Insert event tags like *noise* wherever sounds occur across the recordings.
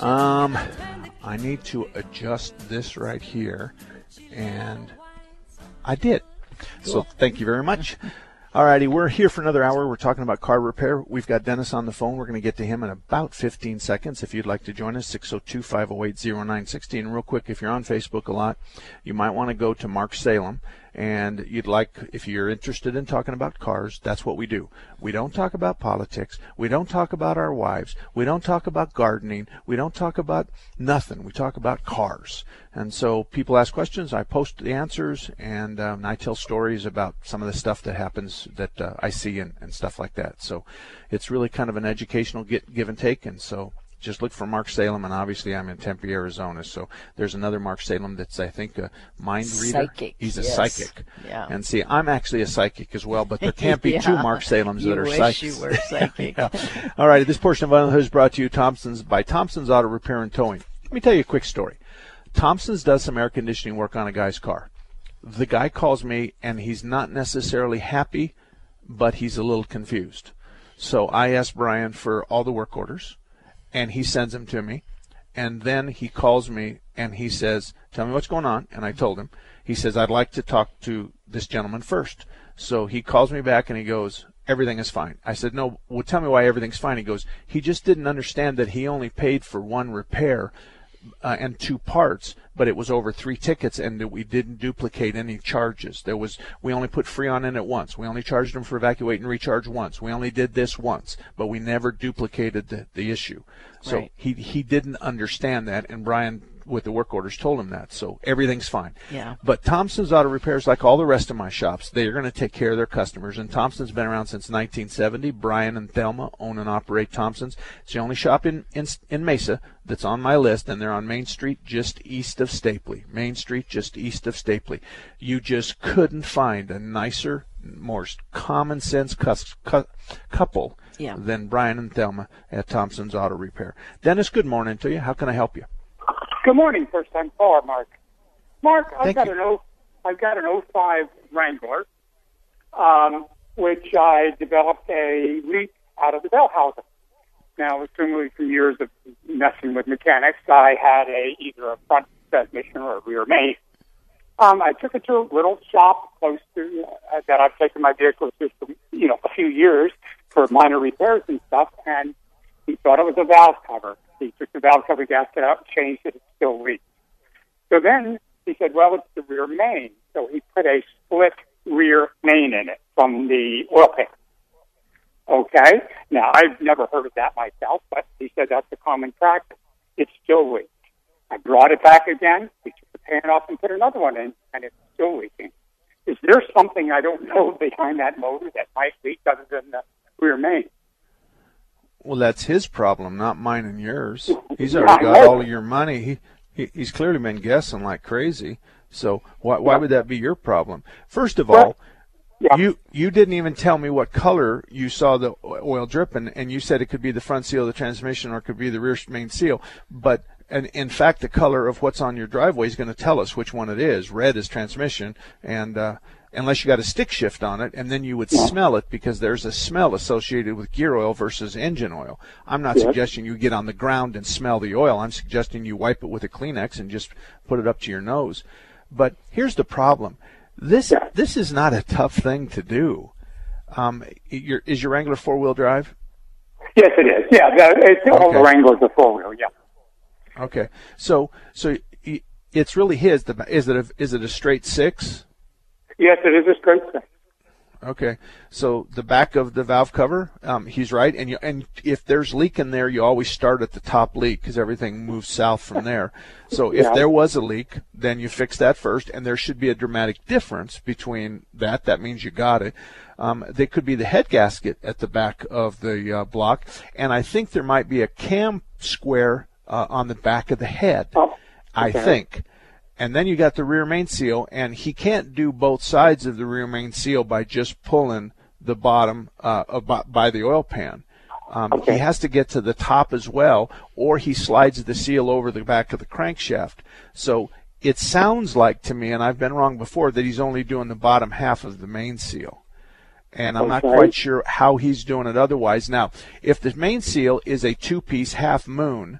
Um, I need to adjust this right here, and I did. So thank you very much. Alrighty, we're here for another hour. We're talking about car repair. We've got Dennis on the phone. We're going to get to him in about 15 seconds. If you'd like to join us, 602-508-0960. And real quick, if you're on Facebook a lot, you might want to go to Mark Salem and you'd like, if you're interested in talking about cars, that's what we do. We don't talk about politics. We don't talk about our wives. We don't talk about gardening. We don't talk about nothing. We talk about cars. And so people ask questions, I post the answers, and, um, I tell stories about some of the stuff that happens that uh, I see and, and stuff like that. So it's really kind of an educational get, give and take. And so just look for Mark Salem, and obviously I'm in Tempe, Arizona. So there's another Mark Salem that's I think a mind reader. Psychic. He's a yes. psychic. Yeah. And see, I'm actually a psychic as well, but there can't be *laughs* Yeah. two Mark Salems that are wish psychics. you were psychic. *laughs* Yeah. All right, this portion of Under The Hood is brought to you Thompson's by Thompson's Auto Repair and Towing. Let me tell you a quick story. Thompson's does some air conditioning work on a guy's car. The guy calls me and he's not necessarily happy, but he's a little confused. So I asked Brian for all the work orders and he sends them to me. And then he calls me and he says, Tell me what's going on. And I told him. He says, I'd like to talk to this gentleman first. So he calls me back and he goes, Everything is fine. I said, No, well, tell me why everything's fine. He goes, He just didn't understand that he only paid for one repair uh, and two parts, but it was over three tickets, and we didn't duplicate any charges. There was we only put Freon in it once. We only charged him for evacuate and recharge once. We only did this once, but we never duplicated the, the issue. So Right. he he didn't understand that, and Brian with the work orders told him that. So everything's fine. Yeah. But Thompson's Auto Repairs, like all the rest of my shops, they are going to take care of their customers. And Thompson's been around since 1970. Brian and Thelma own and operate Thompson's. It's the only shop in, in in Mesa that's on my list, and they're on Main Street, just east of Stapley. Main Street, just east of Stapley. You just couldn't find a nicer, more common sense cus- cu- couple Yeah. than Brian and Thelma at Thompson's Auto Repair. Dennis, good morning to you. How can I help you? Good morning, first time caller, Mark. Mark, I've Thank got you. an O, I've got an 05 Wrangler, um, which I developed a leak out of the bell housing. Now, assuming from years of messing with mechanics, I had a either a front transmission or a rear main. Um, I took it to a little shop close to uh, that I've taken my vehicles to for you know a few years for minor repairs and stuff, and he thought it was a valve cover. He took the valve cover gasket out, changed it, it still leaked. So then he said, well, it's the rear main. So he put a split rear main in it from the oil pan. Okay. Now, I've never heard of that myself, but he said that's a common practice. It still leaked. I brought it back again. We took the pan off and put another one in, and it's still leaking. Is there something I don't *laughs* know behind that motor that might leak other than the rear main? Well, that's his problem, not mine and yours. *laughs* He's already got all of your money. He, he he's clearly been guessing like crazy. So why why would that be your problem? First of all, Yeah. you you didn't even tell me what color you saw the oil dripping, and you said it could be the front seal of the transmission or it could be the rear main seal. But and in fact, the color of what's on your driveway is going to tell us which one it is. Red is transmission, and uh, unless you got a stick shift on it, and then you would smell it because there's a smell associated with gear oil versus engine oil. I'm not suggesting you get on the ground and smell the oil. I'm suggesting you wipe it with a Kleenex and just put it up to your nose. But here's the problem. This this is not a tough thing to do. Um, your, is your Wrangler four wheel drive? Yes, it is. Yeah, it's all Okay. the Wranglers are four wheel. Yeah. Okay. So so it's really his. The is it a, is it a straight six? Yes, it is a straight six. Okay, so the back of the valve cover, um, he's right, and you, and if there's leak in there, you always start at the top leak because everything moves south from there. *laughs* So if Yeah. there was a leak, then you fix that first, and there should be a dramatic difference between that. That means you got it. Um, they could be the head gasket at the back of the uh, block, and I think there might be a cam square uh, on the back of the head. Oh, I think. And then you got the rear main seal, and he can't do both sides of the rear main seal by just pulling the bottom uh, by the oil pan. Um, Okay. He has to get to the top as well, or he slides the seal over the back of the crankshaft. So it sounds like to me, and I've been wrong before, that he's only doing the bottom half of the main seal. And I'm not quite sure how he's doing it otherwise. Now, if the main seal is a two piece half moon,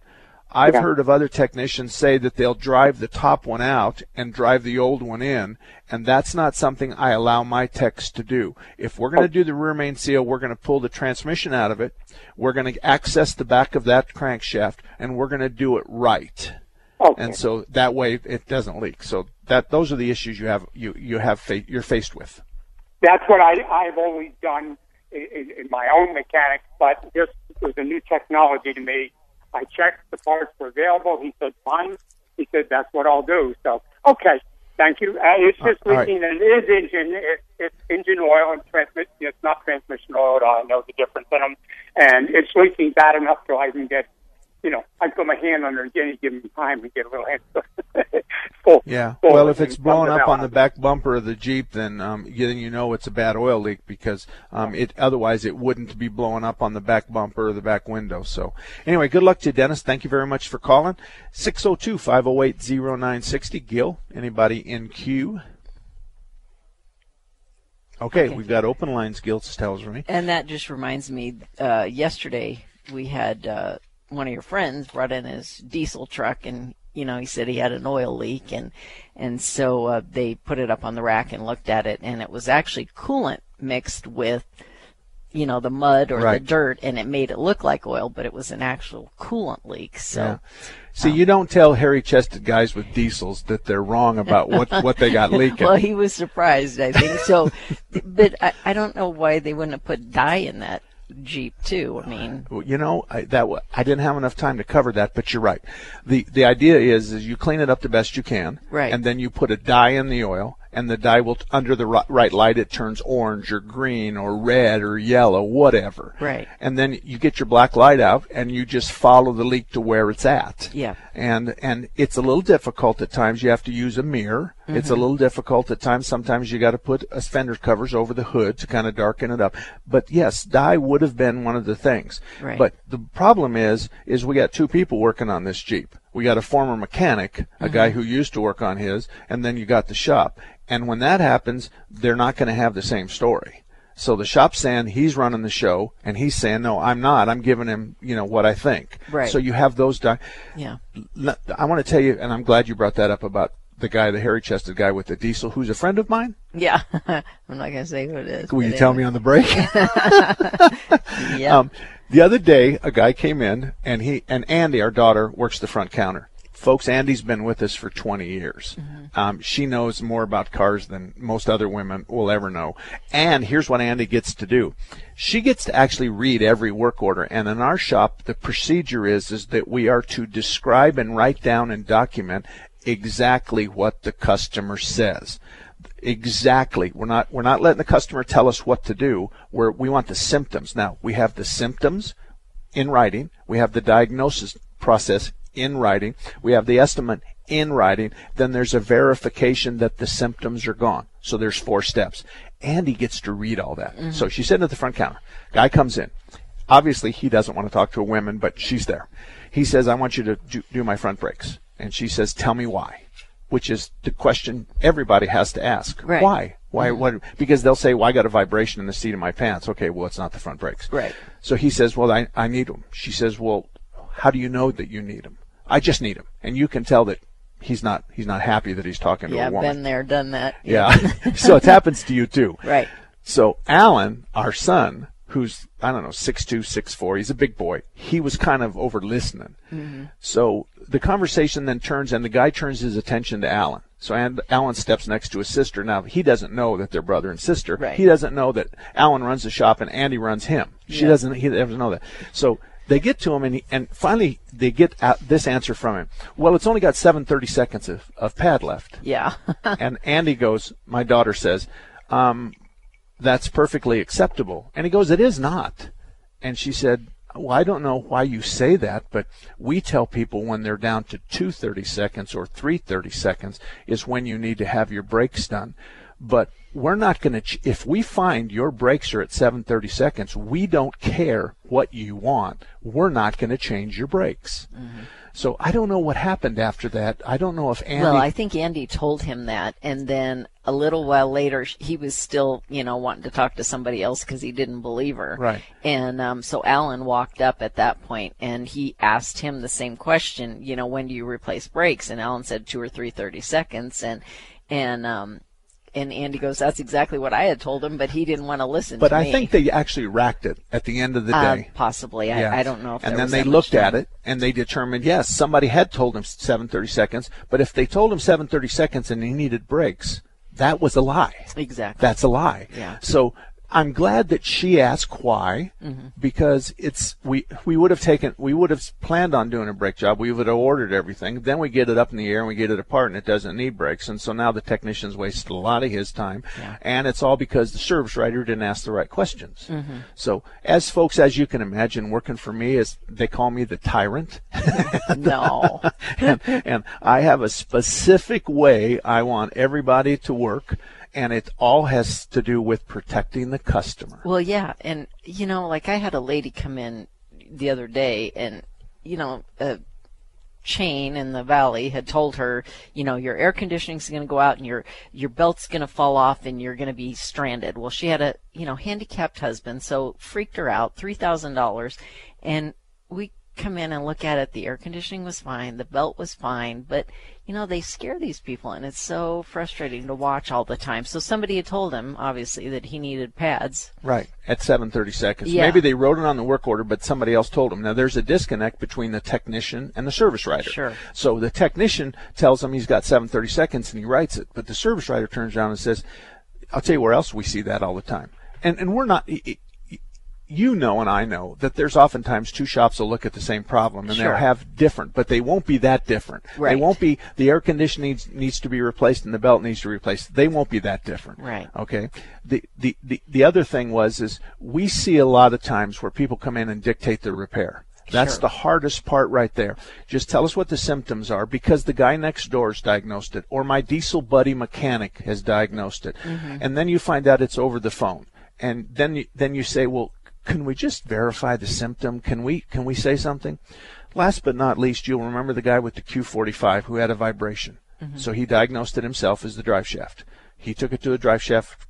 I've Yeah. heard of other technicians say that they'll drive the top one out and drive the old one in, and that's not something I allow my techs to do. If we're going to oh. do the rear main seal, we're going to pull the transmission out of it, we're going to access the back of that crankshaft, and we're going to do it right. Okay. And so that way it doesn't leak. So that those are the issues you have you you have fa- you're faced with. That's what I, I've always done in, in, in my own mechanics, but this was a new technology to me. I checked the parts were available. He said, fine. He said, that's what I'll do. So, okay. Thank you. Uh, it's just all right. leaking, and it is engine. It, it's engine oil and transmission. It's not transmission oil. at all. I know the difference in them, and it's leaking bad enough so I can get, you know, I put my hand under it any given time and get a little hand *laughs* full. Yeah. full Well, if it's and blowing up out. on the back bumper of the Jeep, then um, you- then you know it's a bad oil leak because um, it otherwise it wouldn't be blowing up on the back bumper or the back window. So anyway, good luck to you, Dennis. Thank you very much for calling. 602-508-0960. Gil, anybody in queue? Okay, we've got open lines. Gil tells me. And that just reminds me, uh, yesterday we had uh, one of your friends brought in his diesel truck, and you know he said he had an oil leak, and and so uh, they put it up on the rack and looked at it, and it was actually coolant mixed with, you know, the mud or Right. the dirt, and it made it look like oil, but it was an actual coolant leak. So. Yeah. See, you don't tell hairy-chested guys with diesels that they're wrong about what, *laughs* what they got leaking. Well, he was surprised, I think. So, *laughs* but I, I don't know why they wouldn't have put dye in that Jeep too. I mean, Well, you know I, that I didn't have enough time to cover that, but you're right. the The idea is is you clean it up the best you can, Right. And then you put a dye in the oil, and the dye will under the right light it turns orange or green or red or yellow, whatever. Right. And then you get your black light out, and you just follow the leak to where it's at. Yeah. And and it's a little difficult at times. You have to use a mirror. It's Mm-hmm. a little difficult at times. Sometimes you got to put a fender covers over the hood to kind of darken it up. But yes, dye would have been one of the things. Right. But the problem is, is we got two people working on this Jeep. We got a former mechanic, a guy Mm-hmm. who used to work on his, and then you got the shop. And when that happens, they're not going to have the same story. So the shop's saying he's running the show, and he's saying, no, I'm not. I'm giving him, you know, what I think. Right. So you have those. Di- yeah. I want to tell you, and I'm glad you brought that up about the guy, the hairy-chested guy with the diesel, who's a friend of mine. Yeah, *laughs* I'm not gonna say who it is. Will you tell me on the break? *laughs* *laughs* Yeah. Um, the other day, a guy came in, and he and Andy, our daughter, works the front counter. Folks, Andy's been with us for 20 years. Um, she knows more about cars than most other women will ever know. And here's what Andy gets to do: she gets to actually read every work order. And in our shop, the procedure is is that we are to describe and write down and document exactly what the customer says. Exactly. We're not we're not letting the customer tell us what to do. We're, we want the symptoms. Now we have the symptoms in writing. We have the diagnosis process in writing. We have the estimate in writing. Then there's a verification that the symptoms are gone. So there's four steps. And he gets to read all that. Mm-hmm. So she's sitting at the front counter. Guy comes in. Obviously he doesn't want to talk to a woman but she's there. He says i want you to do, do my front brakes and she says tell me why which is the question everybody has to ask. Right. Why? Why? Mm-hmm. What? Because they'll say, "Well, I got a vibration in the seat of my pants." Okay, well, it's not the front brakes. Right. So he says, "Well, I, I need them." She says, "Well, how do you know that you need them?" I just need them, and you can tell that he's not he's not happy that he's talking to yeah, a woman. been there, done that. Yeah. *laughs* so it happens to you too. *laughs* Right. So Alan, our son, who's I don't know six two, six four. He's a big boy. He was kind of over listening. So the conversation then turns, and the guy turns his attention to Alan. So and Alan steps next to his sister. Now he doesn't know that they're brother and sister. Right. He doesn't know that Alan runs the shop and Andy runs him. She Yeah. doesn't. He doesn't know that. So they get to him, and he, and finally they get this answer from him. Well, it's only got seven thirty seconds of, of pad left. Yeah. *laughs* and Andy goes, my daughter says, um, that's perfectly acceptable. And he goes, it is not. And she said, well, I don't know why you say that, but we tell people when they're down to 230 seconds or 330 seconds is when you need to have your brakes done. But we're not going to, ch- if we find your brakes are at 730 seconds, we don't care what you want. We're not going to change your brakes. Mm-hmm. So I don't know what happened after that. I don't know if Andy. Well, I think Andy told him that, and then a little while later, he was still, you know, wanting to talk to somebody else because he didn't believe her. Right. And um, so Alan walked up at that point, and he asked him the same question. You know, when do you replace brakes? And Alan said two or three thirty seconds, and and um, and Andy goes, that's exactly what I had told him, but he didn't want to listen. But to I me. think they actually racked it at the end of the Uh, day. possibly. I, I don't know if and then they looked at it and they determined yes, somebody had told him 7:30 seconds. But if they told him 7:30 seconds and he needed breaks, that was a lie. Exactly. That's a lie. Yeah. So I'm glad that she asked why, Mm-hmm. because it's we we would have taken we would have planned on doing a brake job. We would have ordered everything. Then we get it up in the air and we get it apart and it doesn't need brakes. And so now the technician's wasted a lot of his time, Yeah. and it's all because the service writer didn't ask the right questions. Mm-hmm. So as folks, as you can imagine, working for me is they call me the tyrant. *laughs* no. and, and I have a specific way I want everybody to work, and it all has to do with protecting the customer. Well, yeah, and you know, like I had a lady come in the other day, and you know, a chain in the valley had told her, you know, your air conditioning's going to go out and your your belt's going to fall off and you're going to be stranded. Well, she had a you know handicapped husband, so freaked her out, three thousand dollars, and we come in and look at it. The air conditioning was fine, the belt was fine, but you know they scare these people, and it's so frustrating to watch all the time. So somebody had told him, obviously, that he needed pads. Right at 7:30 seconds. Yeah. Maybe they wrote it on the work order, but somebody else told him. Now there's a disconnect between the technician and the service writer. Sure. So the technician tells him he's got 7:30 seconds and he writes it, but the service writer turns around and says, "I'll tell you where else we see that all the time." And and we're not. You know, and I know that there's oftentimes two shops will look at the same problem and Sure. they'll have different, but they won't be that different. They won't be the air conditioning needs, needs to be replaced and the belt needs to be replaced. They won't be that different. Right. Okay. The, the, the, the other thing was is we see a lot of times where people come in and dictate the repair. That's Sure. the hardest part right there. Just tell us what the symptoms are because the guy next door's diagnosed it or my diesel buddy mechanic has diagnosed it. Mm-hmm. And then you find out it's over the phone. And then you, then you say, well, can we just verify the symptom? Can we can we say something? Last but not least, you'll remember the guy with the Q45 who had a vibration. Mm-hmm. So he diagnosed it himself as the drive shaft. He took it to a drive shaft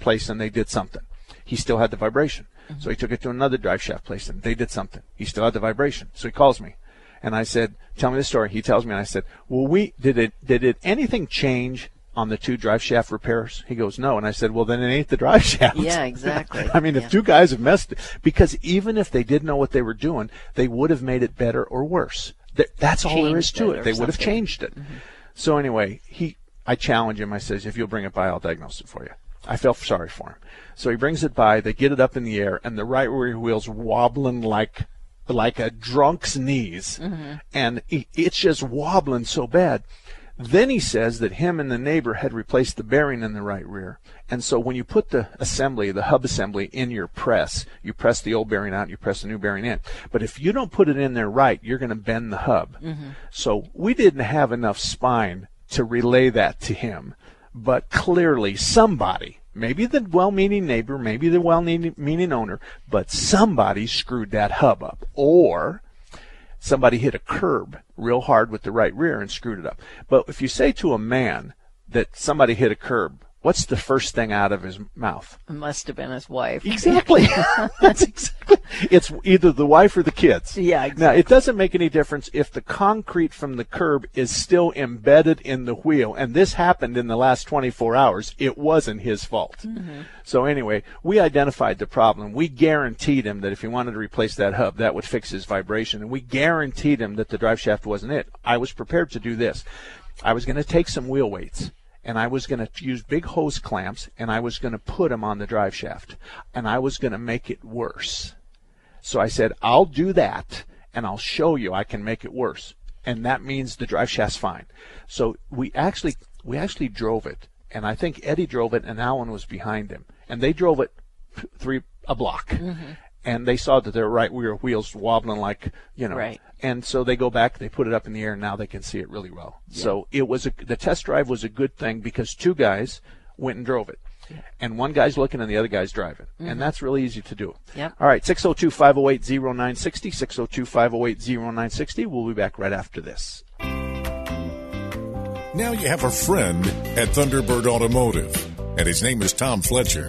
place and they did something. He still had the vibration. Mm-hmm. So he took it to another drive shaft place and they did something. He still had the vibration. So he calls me. And I said, "Tell me the story." He tells me and I said, "Well, we did it did it anything change on the two drive shaft repairs?" He goes, "No." And I said, "Well, then it ain't the drive shaft." Yeah, exactly. *laughs* I mean, Yeah. if two guys have messed, it because even if they didn't know what they were doing, they would have made it better or worse. Th- That's all there is to it it. They would have changed it. So anyway, he, I challenge him. I says, if you'll bring it by, I'll diagnose it for you. I felt sorry for him. So he brings it by. They get it up in the air, and the right rear wheel's wobbling like, like a drunk's knees, and he, it's just wobbling so bad. Then he says that him and the neighbor had replaced the bearing in the right rear. And so when you put the assembly, the hub assembly in your press, you press the old bearing out, you press the new bearing in. But if you don't put it in there right, you're going to bend the hub. Mm-hmm. So we didn't have enough spine to relay that to him. But clearly somebody, maybe the well-meaning neighbor, maybe the well-meaning owner, but somebody screwed that hub up. Or somebody hit a curb real hard with the right rear and screwed it up. But if you say to a man that somebody hit a curb what's the first thing out of his mouth? It must have been his wife. Exactly. *laughs* That's exactly. It's either the wife or the kids. Yeah, Now, it doesn't make any difference if the concrete from the curb is still embedded in the wheel. And this happened in the last 24 hours. It wasn't his fault. Mm-hmm. So anyway, we identified the problem. We guaranteed him that if he wanted to replace that hub, that would fix his vibration. And we guaranteed him that the drive shaft wasn't it. I was prepared to do this. I was going to take some wheel weights and I was going to use big hose clamps and I was going to put them on the drive shaft and I was going to make it worse. So I said, I'll do that and I'll show you I can make it worse. And that means the drive shaft's fine. So we actually, we actually drove it and I think Eddie drove it and Alan was behind him and they drove it three, a block. Mm-hmm. And they saw that their right rear wheels wobbling like, you know, Right. and so they go back, they put it up in the air, and now they can see it really well. So it was a, the test drive was a good thing because two guys went and drove it. And one guy's looking and the other guy's driving. And mm-hmm. that's really easy to do. Yep. All right, 602 508 0960, 602 508 0960. We'll be back right after this. Now you have a friend at Thunderbird Automotive, and his name is Tom Fletcher.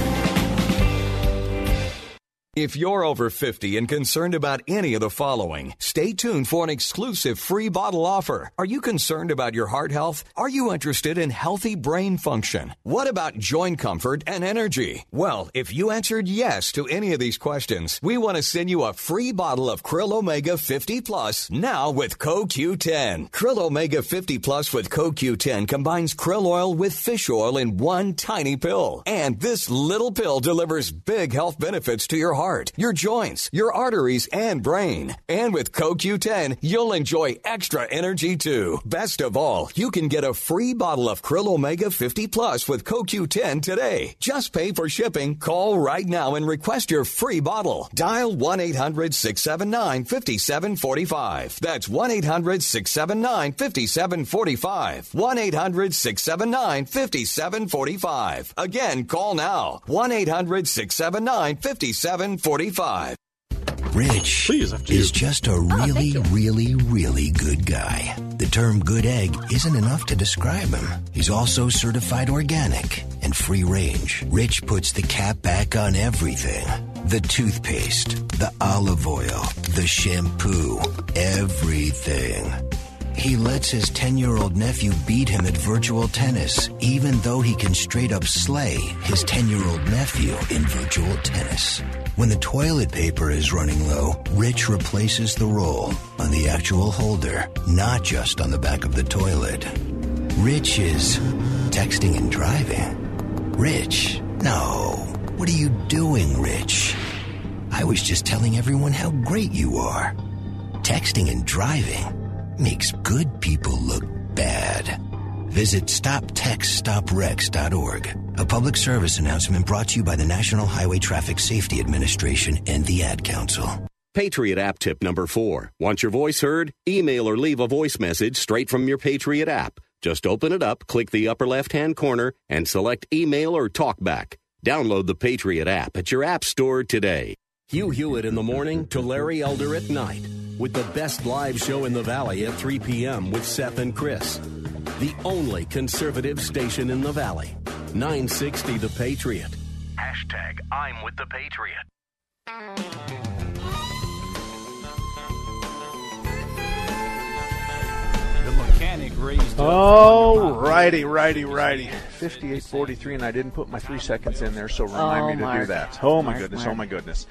If you're over 50 and concerned about any of the following, stay tuned for an exclusive free bottle offer. Are you concerned about your heart health? Are you interested in healthy brain function? What about joint comfort and energy? Well, if you answered yes to any of these questions, we want to send you a free bottle of Krill Omega 50 Plus now with CoQ10. Krill Omega 50 Plus with CoQ10 combines krill oil with fish oil in one tiny pill. And this little pill delivers big health benefits to your heart, your joints, your arteries, and brain. And with CoQ10, you'll enjoy extra energy too. Best of all, you can get a free bottle of Krill Omega 50 Plus with CoQ10 today. Just pay for shipping. Call right now and request your free bottle. Dial 1 800 679 5745. That's 1 800 679 5745. 1 800 679 5745. Again, call now. 1 800 679 5745. Rich Please, is just a oh, really, really, really good guy. The term good egg isn't enough to describe him. He's also certified organic and free range. Rich puts the cap back on everything. The toothpaste, the olive oil, the shampoo, everything. He lets his 10 year old nephew beat him at virtual tennis, even though he can straight up slay his 10 year old nephew in virtual tennis. When the toilet paper is running low, Rich replaces the roll on the actual holder, not just on the back of the toilet. Rich is texting and driving. Rich, no. What are you doing, Rich? I was just telling everyone how great you are. Texting and driving makes good people look bad. Visit StopTextStopWrecks.org. A public service announcement brought to you by the National Highway Traffic Safety Administration and the Ad Council. Patriot app tip number four. Want your voice heard? Email or leave a voice message straight from your Patriot app. Just open it up, click the upper left hand corner, and select email or talkback. Download the Patriot app at your app store today. Hugh Hewitt in the morning to Larry Elder at night with the best live show in the Valley at 3 p.m. with Seth and Chris. The only conservative station in the Valley. 960 The Patriot. Hashtag I'm with the Patriot. The mechanic raised. Oh, righty, righty, righty. 5843, and I didn't put my three seconds in there, so remind Oh, me to do that. Oh, my Mark, goodness. Oh, my goodness.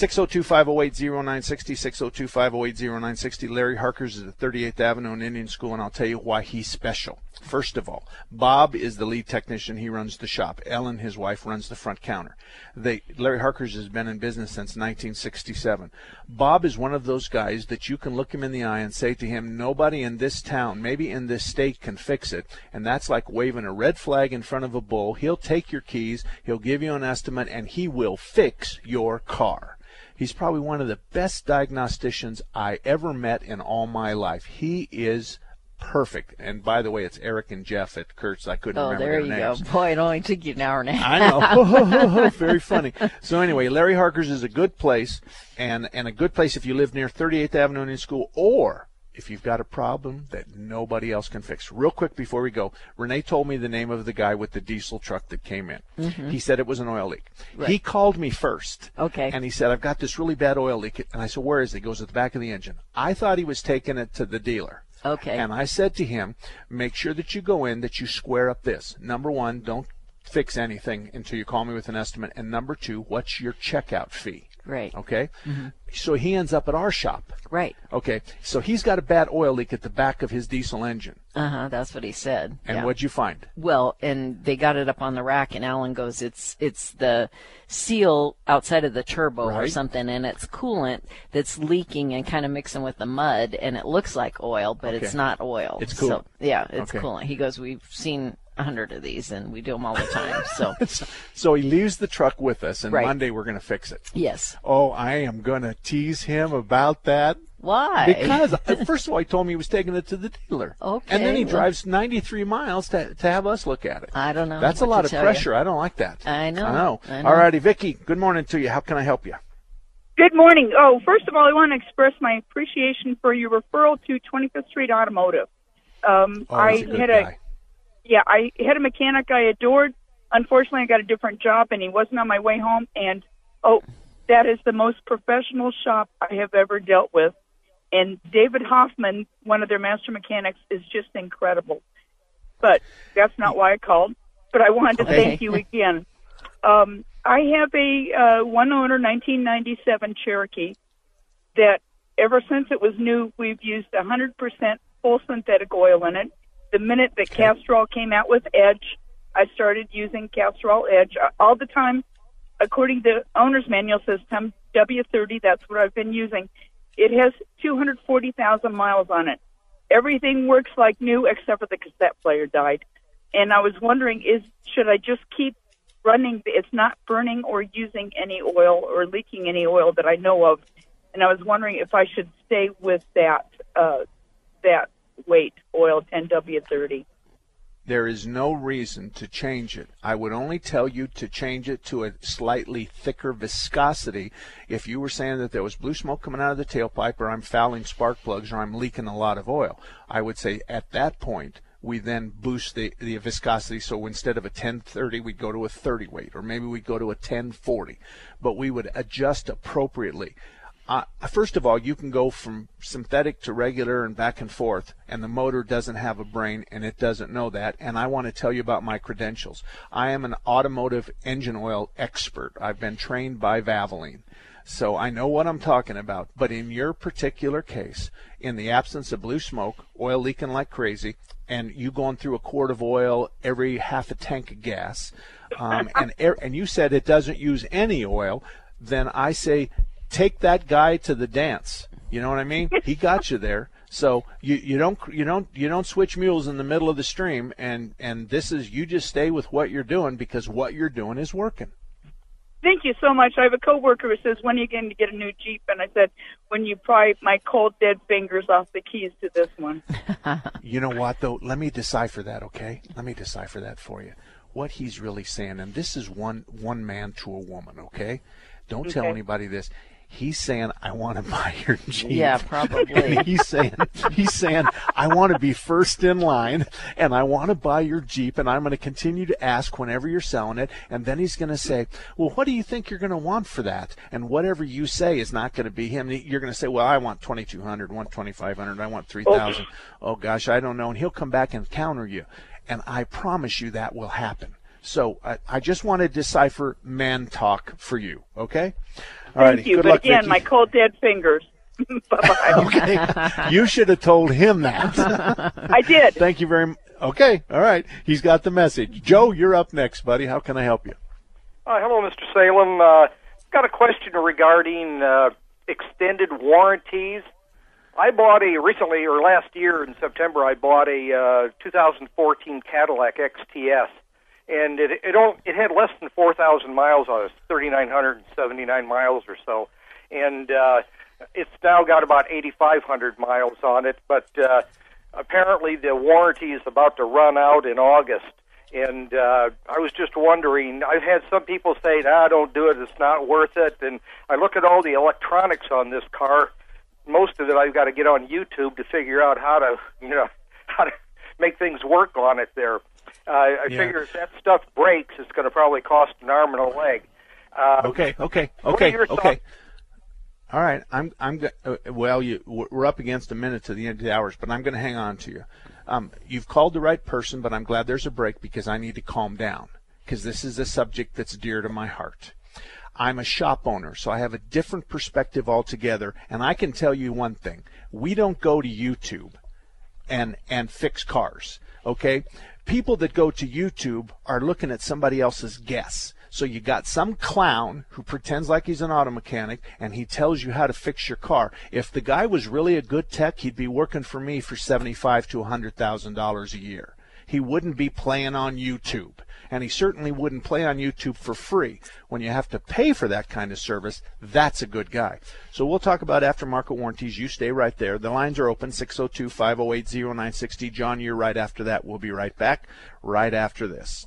602 508 0960, 602 508 0960. Larry Harkers is at 38th Avenue in Indian School, and I'll tell you why he's special. First of all, Bob is the lead technician. He runs the shop. Ellen, his wife, runs the front counter. They, Larry Harkers has been in business since 1967. Bob is one of those guys that you can look him in the eye and say to him, nobody in this town, maybe in this state, can fix it. And that's like waving a red flag in front of a bull. He'll take your keys, he'll give you an estimate, and he will fix your car. He's probably one of the best diagnosticians I ever met in all my life. He is perfect. And by the way, it's Eric and Jeff at Kurtz. I couldn't Oh, remember there you go. Boy, it only took you an hour and a half. I know. *laughs* Very funny. So anyway, Larry Harker's is a good place, and and a good place if you live near 38th Avenue Indian School, or if you've got a problem that nobody else can fix. Real quick before we go, Renee told me the name of the guy with the diesel truck that came in. Mhm. He said it was an oil leak. Right. He called me first. Okay. And he said, I've got this really bad oil leak. And I said, Where is it? He goes at the back of the engine. I thought he was taking it to the dealer. Okay. And I said to him, make sure that you go in, that you square up this. Number one, don't fix anything until you call me with an estimate. And number two, what's your checkout fee? Right. Okay. Mhm. So he ends up at our shop. Right. Okay. So he's got a bad oil leak at the back of his diesel engine. Uh huh. That's what he said. And yeah. what'd you find? Well, and they got it up on the rack, and Alan goes, "It's it's the seal outside of the turbo or something, and it's coolant that's leaking and kind of mixing with the mud, and it looks like oil, but it's not oil. It's So, yeah, it's Okay. coolant. He goes, "We've seen a hundred of these, and we do them all the time." *laughs* So So he leaves the truck with us, and Right. Monday we're going to fix it. yes, Oh, I am going to tease him about that. why? Because uh, *laughs* first of all, he told me he was taking it to the dealer. Okay, And then he well- drives 93 miles to, to have us look at it. I don't know. That's a what lot to of tell you. pressure. I don't like that. I know. I know. I know. All righty, Vicky. Good morning to you. How can I help you? Good morning. Oh, first of all, I want to express my appreciation for your referral to 25th Street Automotive. Um, Oh, I he's a good had guy. Yeah, I had a mechanic I adored. Unfortunately, I got a different job, and he wasn't on my way home. And oh, that is the most professional shop I have ever dealt with. And David Hoffman, one of their master mechanics, is just incredible. But that's not why I called. But I wanted to Okay. thank you again. Um, I have a uh, one owner 1997 Cherokee that ever since it was new, we've used 100% full synthetic oil in it. The minute that Castrol came out with Edge, I started using Castrol Edge all the time. According to the owner's manual system, W30, that's what I've been using. It has 240,000 miles on it. Everything works like new except for the cassette player died. And I was wondering, is should I just keep running? It's not burning or using any oil or leaking any oil that I know of. And I was wondering if I should stay with that uh, that weight oil 10W30. There is no reason to change it. I would only tell you to change it to a slightly thicker viscosity if you were saying that there was blue smoke coming out of the tailpipe or I'm fouling spark plugs or I'm leaking a lot of oil. I would say at that point we then boost the, the viscosity so instead of a 1030 we'd go to a 30 weight or maybe we'd go to a 1040 but we would adjust appropriately uh, first of all, you can go from synthetic to regular and back and forth, and the motor doesn't have a brain and it doesn't know that. And I want to tell you about my credentials. I am an automotive engine oil expert. I've been trained by Valvoline. So I know what I'm talking about. But in your particular case, in the absence of blue smoke, oil leaking like crazy, and you going through a quart of oil every half a tank of gas, um, and and you said it doesn't use any oil, then I say take that guy to the dance. You know what I mean? He got you there. So you, you don't you don't you don't switch mules in the middle of the stream and and this is you just stay with what you're doing because what you're doing is working. Thank you so much. I have a coworker who says, "When are you going to get a new Jeep?" And I said, "When you pry my cold dead fingers off the keys to this one." *laughs* You know what though? Let me decipher that, okay? Let me decipher that for you. What he's really saying, and this is one one man to a woman, okay? Don't tell anybody this. He's saying, "I want to buy your Jeep." Yeah, probably. And he's saying, he's saying, "I want to be first in line, and I want to buy your Jeep, and I'm going to continue to ask whenever you're selling it." And then he's going to say, "Well, what do you think you're going to want for that?" And whatever you say is not going to be him. You're going to say, "Well, I want 2,200, 1,2,500, I want 3,000." Oh gosh, I don't know. And he'll come back and counter you. and I promise you that will happen. So I, I just want to decipher man talk for you, okay? All Thank righty. you. Good but luck, again, Vicki. my cold dead fingers. *laughs* Bye-bye. *laughs* okay. You should have told him that. *laughs* I did. Thank you very much. Okay. All right. He's got the message. Joe, you're up next, buddy. How can I help you? Uh, hello, Mr. Salem. Uh, got a question regarding uh, extended warranties. I bought a recently, or last year in September, I bought a uh, 2014 Cadillac XTS, and it it, don't, it had less than 4,000 miles on it, 3,979 miles or so, and uh, it's now got about 8,500 miles on it. But uh, apparently, the warranty is about to run out in August. And uh, I was just wondering. I've had some people say, "Nah, don't do it. It's not worth it." And I look at all the electronics on this car. Most of it I've got to get on YouTube to figure out how to, you know, *laughs* how to make things work on it. There, uh, I Yeah. figure if that stuff breaks, it's going to probably cost an arm and a leg. Uh, Okay. Okay. Okay. Okay. thoughts? All right. I'm. I'm. Uh, well, you. We're up against a minute to the end of the hours, but I'm going to hang on to you. Um, you've called the right person, but I'm glad there's a break because I need to calm down because this is a subject that's dear to my heart. I'm a shop owner, so I have a different perspective altogether, and I can tell you one thing: we don't go to YouTube and and fix cars. Okay, people that go to YouTube are looking at somebody else's guess. So you got some clown who pretends like he's an auto mechanic and he tells you how to fix your car. If the guy was really a good tech, he'd be working for me for seventy-five to a hundred thousand dollars a year. He wouldn't be playing on YouTube. And he certainly wouldn't play on YouTube for free. When you have to pay for that kind of service, that's a good guy. So we'll talk about aftermarket warranties. You stay right there. The lines are open 602 508 0960. John, you're right after that. We'll be right back right after this.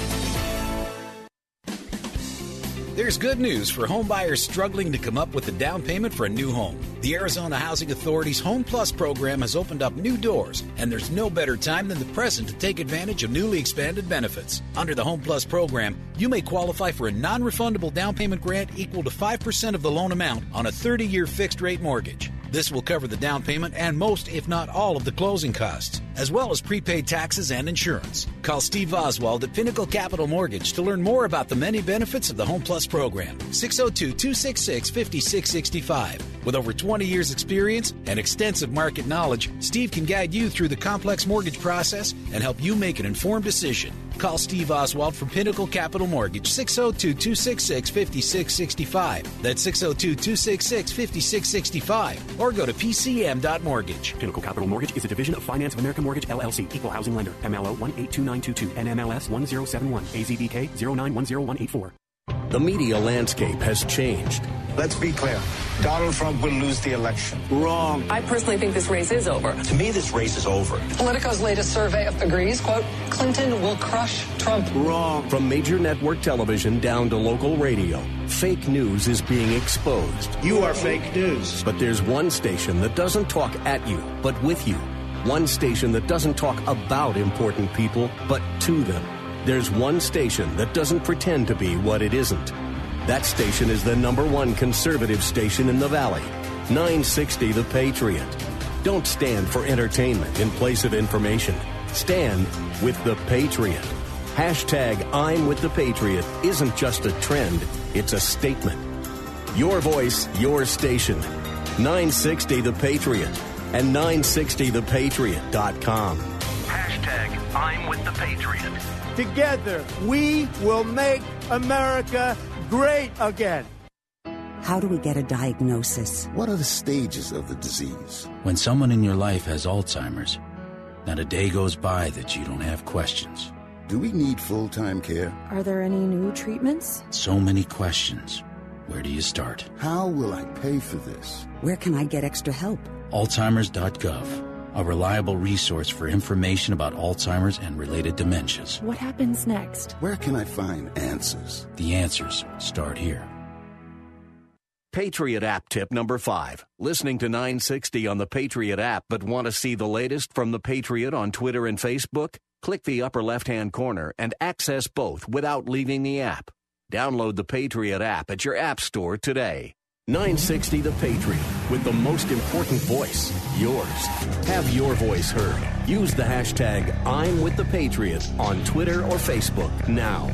There's good news for home buyers struggling to come up with a down payment for a new home. The Arizona Housing Authority's Home Plus program has opened up new doors, and there's no better time than the present to take advantage of newly expanded benefits. Under the Home Plus program, you may qualify for a non refundable down payment grant equal to 5% of the loan amount on a 30 year fixed rate mortgage. This will cover the down payment and most, if not all, of the closing costs, as well as prepaid taxes and insurance. Call Steve Oswald at Pinnacle Capital Mortgage to learn more about the many benefits of the Home Plus program. 602 266 5665. With over 20 years' experience and extensive market knowledge, Steve can guide you through the complex mortgage process and help you make an informed decision. Call Steve Oswald from Pinnacle Capital Mortgage 602 266 5665. That's 602 266 5665. Or go to pcm.mortgage. Pinnacle Capital Mortgage is a division of Finance of America Mortgage LLC, equal housing lender, MLO 182922, NMLS 1071, AZBK 0910184. The media landscape has changed. Let's be clear. Donald Trump will lose the election. Wrong. I personally think this race is over. To me, this race is over. Politico's latest survey agrees, quote, Clinton will crush Trump. Wrong. From major network television down to local radio, fake news is being exposed. You are fake news. But there's one station that doesn't talk at you, but with you. One station that doesn't talk about important people, but to them. There's one station that doesn't pretend to be what it isn't. That station is the number one conservative station in the Valley. 960 The Patriot. Don't stand for entertainment in place of information. Stand with The Patriot. Hashtag I'm with the Patriot isn't just a trend, it's a statement. Your voice, your station. 960 The Patriot and 960thepatriot.com. Hashtag I'm with the Patriot. Together, we will make America great again. How do we get a diagnosis? What are the stages of the disease? When someone in your life has Alzheimer's, not a day goes by that you don't have questions. Do we need full time care? Are there any new treatments? So many questions. Where do you start? How will I pay for this? Where can I get extra help? Alzheimer's.gov, a reliable resource for information about Alzheimer's and related dementias. What happens next? Where can I find answers? The answers start here. Patriot app tip number five. Listening to 960 on the Patriot app, but want to see the latest from the Patriot on Twitter and Facebook? Click the upper left hand corner and access both without leaving the app. Download the Patriot app at your app store today. 960 The Patriot with the most important voice, yours. Have your voice heard. Use the hashtag I'm with the Patriot on Twitter or Facebook now.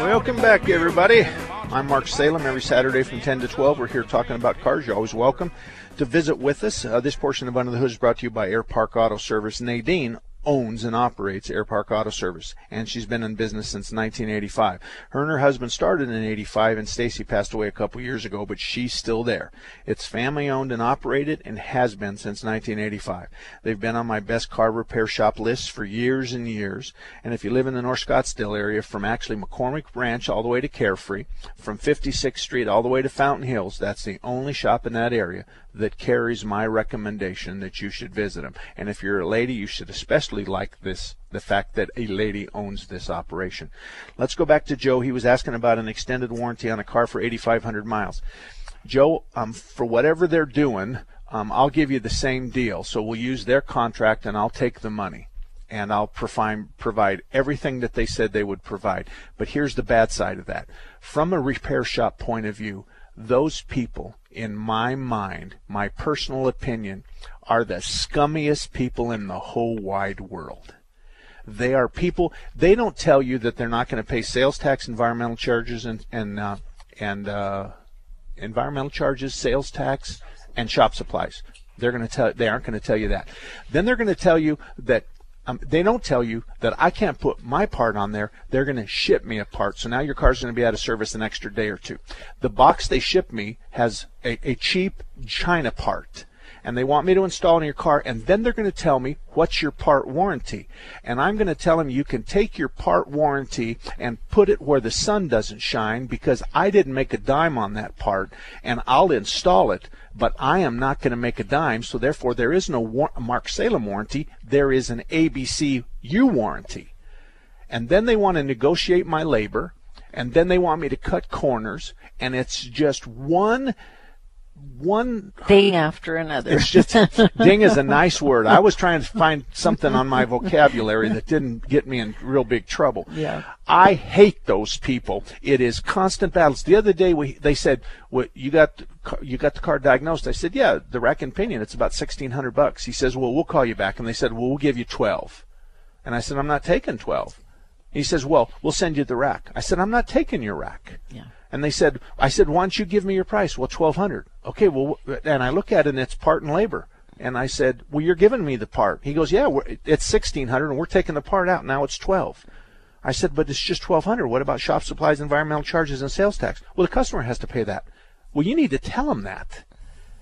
Welcome back, everybody. I'm Mark Salem. Every Saturday from 10 to 12, we're here talking about cars. You're always welcome to visit with us. Uh, this portion of Under the Hood is brought to you by Air Park Auto Service. Nadine owns and operates Air Park Auto Service, and she's been in business since 1985. Her and her husband started in 85, and Stacy passed away a couple years ago, but she's still there. It's family owned and operated and has been since 1985. They've been on my best car repair shop lists for years and years, and if you live in the North Scottsdale area, from actually McCormick Ranch all the way to Carefree, from 56th Street all the way to Fountain Hills, that's the only shop in that area that carries my recommendation that you should visit them. And if you're a lady, you should especially like this the fact that a lady owns this operation. Let's go back to Joe. He was asking about an extended warranty on a car for 8,500 miles. Joe, um, for whatever they're doing, um, I'll give you the same deal. So we'll use their contract and I'll take the money and I'll provide, provide everything that they said they would provide. But here's the bad side of that. From a repair shop point of view, those people, in my mind, my personal opinion, are the scummiest people in the whole wide world. They are people. They don't tell you that they're not going to pay sales tax, environmental charges, and and uh, and uh, environmental charges, sales tax, and shop supplies. They're going to tell. They aren't going to tell you that. Then they're going to tell you that um, they don't tell you that I can't put my part on there. They're going to ship me a part. So now your car's going to be out of service an extra day or two. The box they ship me has a, a cheap China part. And they want me to install in your car, and then they're going to tell me what's your part warranty. And I'm going to tell them you can take your part warranty and put it where the sun doesn't shine because I didn't make a dime on that part, and I'll install it but I am not going to make a dime, so therefore there is no war- Mark Salem warranty. There is an ABC U warranty. And then they want to negotiate my labor, and then they want me to cut corners, and it's just one one thing after another. It's just ding is a nice word. I was trying to find something on my vocabulary that didn't get me in real big trouble. Yeah. I hate those people. It is constant battles. The other day we they said, "What you got you got the car diagnosed?" I said, "Yeah, the rack and pinion. It's about 1600 bucks." He says, "Well, we'll call you back." And they said, "Well, we'll give you 12." And I said, "I'm not taking 12." He says, "Well, we'll send you the rack." I said, "I'm not taking your rack." Yeah. And they said, I said, why don't you give me your price? Well, 1200 Okay, well, and I look at it and it's part and labor. And I said, well, you're giving me the part. He goes, yeah, it's 1600 and we're taking the part out. Now it's 12. I said, but it's just 1200 What about shop supplies, environmental charges, and sales tax? Well, the customer has to pay that. Well, you need to tell them that.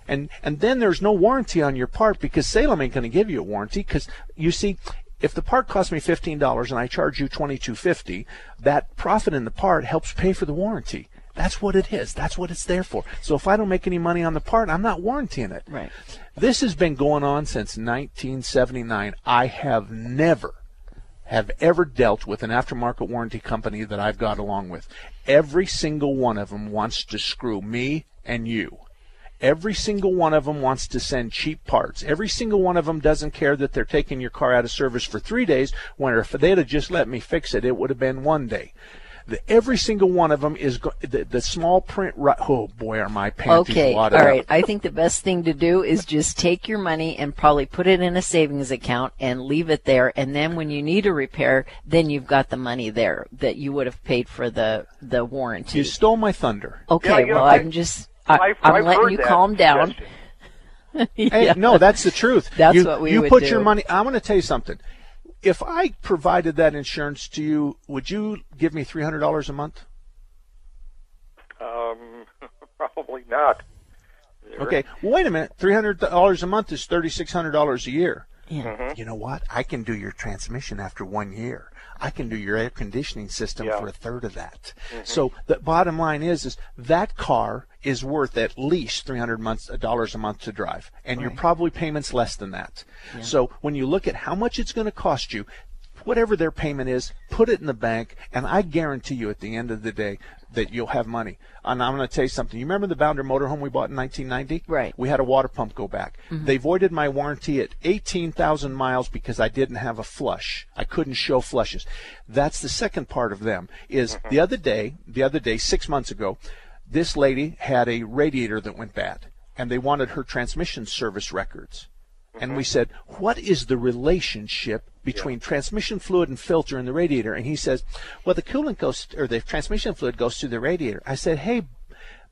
And, and then there's no warranty on your part because Salem ain't going to give you a warranty because you see, if the part costs me $15 and I charge you $22.50, that profit in the part helps pay for the warranty. That's what it is. That's what it's there for. So if I don't make any money on the part, I'm not warranting it. Right. This has been going on since 1979. I have never have ever dealt with an aftermarket warranty company that I've got along with. Every single one of them wants to screw me and you. Every single one of them wants to send cheap parts. Every single one of them doesn't care that they're taking your car out of service for three days, when if they'd have just let me fix it, it would have been one day. The, every single one of them is go, the, the small print. Right, oh boy, are my panties okay, wadded all right. up. I think the best thing to do is just take your money and probably put it in a savings account and leave it there. And then when you need a repair, then you've got the money there that you would have paid for the the warranty. You stole my thunder. Okay, Yeah, you know, well I- I'm just I, I've- I'm letting you calm down. *laughs* Hey, no, that's the truth. That's you, what we you would put do. your money. I'm going to tell you something. If I provided that insurance to you, would you give me three hundred dollars a month? Um, *laughs* probably not. Okay. Well, wait a minute. Three hundred dollars a month is thirty six hundred dollars a year. Mhm. You know what? I can do your transmission after one year. I can do your air conditioning system Yeah. for a third of that. Mhm. So the bottom line is, is that car is worth at least three hundred months dollars a month to drive, and your Right. probably payments less than that. Yeah. So when you look at how much it's going to cost you, whatever their payment is, put it in the bank, and I guarantee you at the end of the day that you'll have money. And I'm going to tell you something. You remember the Bounder motorhome we bought in 1990? Right. We had a water pump go back. Mhm. They voided my warranty at 18,000 miles because I didn't have a flush. I couldn't show flushes. That's the second part of them. Is the other day, the other day, six months ago, this lady had a radiator that went bad, and they wanted her transmission service records. And mm-hmm. we said, what is the relationship between transmission fluid and filter in the radiator? And he says, well, the coolant goes, or the transmission fluid goes through the radiator. I said, hey,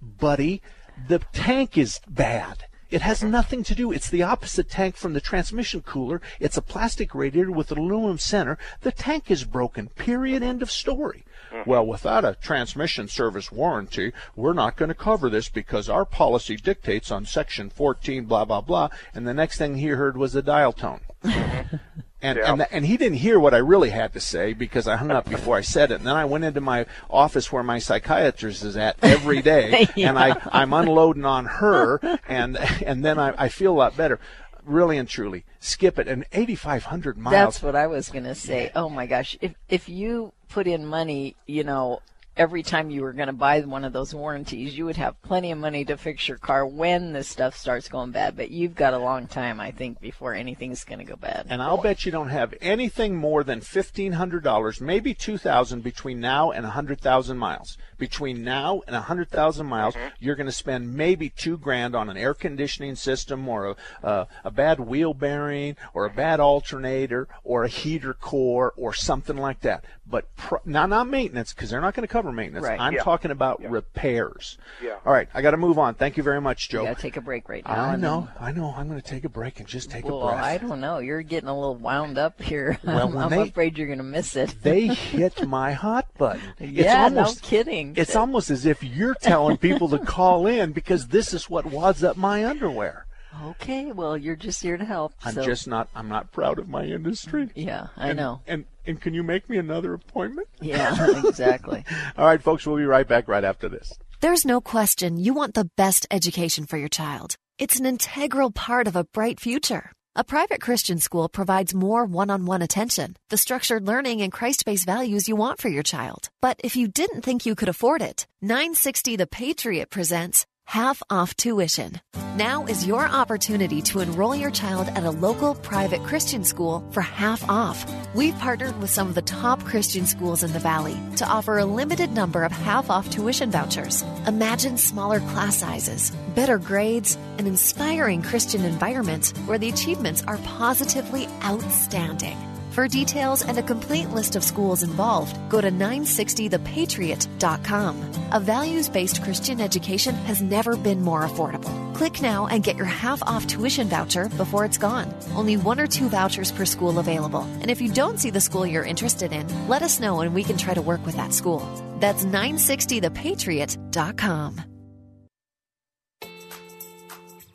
buddy, the tank is bad. It has mm-hmm. nothing to do. It's the opposite tank from the transmission cooler. It's a plastic radiator with an aluminum center. The tank is broken. Period. End of story. Mm-hmm. Well, without a transmission service warranty, we're not going to cover this because our policy dictates on section 14, blah, blah, blah. And the next thing he heard was the dial tone. Mm-hmm. And, Yeah. and, th- and he didn't hear what I really had to say because I hung up before I said it. And then I went into my office where my psychiatrist is at every day, *laughs* and I, I'm unloading on her, and and then I, I feel a lot better. Really and truly, skip it. And 8,500 miles. That's what I was going to say. Oh my gosh. If if you put in money, you know, every time you were going to buy one of those warranties, you would have plenty of money to fix your car when this stuff starts going bad. But you've got a long time, I think, before anything's going to go bad. And I'll bet you don't have anything more than fifteen hundred dollars, maybe two thousand, between now and a hundred thousand miles. Between now and a hundred thousand miles, you're going to spend maybe two grand on an air conditioning system, or a, uh, a bad wheel bearing, or a bad alternator, or a heater core, or something like that. But pro- now, not maintenance, because they're not going to cover maintenance. Right. I'm Yeah. talking about repairs. Yeah. All right, I got to move on. Thank you very much, Joe. To take a break right now. I know, I know. I'm going to take a break and just take then- a well, breath. I don't know. You're getting a little wound up here. *laughs* Well, I'm, I'm they- afraid you're going to miss it. they *laughs* hit my hot button. It's Yeah, no kidding. It's almost as if you're telling people to call in because this is what wads up my underwear. Okay, well, you're just here to help. I'm so- just not. I'm not proud of my industry. Yeah, I And- know. And and can you make me another appointment? Yeah, *laughs* exactly. *laughs* All right, folks. We'll be right back right after this. There's no question you want the best education for your child. It's an integral part of a bright future. A private Christian school provides more one on one attention, the structured learning and Christ based values you want for your child. But if you didn't think you could afford it, 960 The Patriot presents Half Off Tuition. Now is your opportunity to enroll your child at a local private Christian school for half off. We've partnered with some of the top Christian schools in the Valley to offer a limited number of half off tuition vouchers. Imagine smaller class sizes, better grades, an inspiring Christian environment where the achievements are positively outstanding. For details and a complete list of schools involved, go to 960thepatriot.com. A values based Christian education has never been more affordable. Click now and get your half off tuition voucher before it's gone. Only one or two vouchers per school available. And if you don't see the school you're interested in, let us know and we can try to work with that school. That's 960thepatriot.com.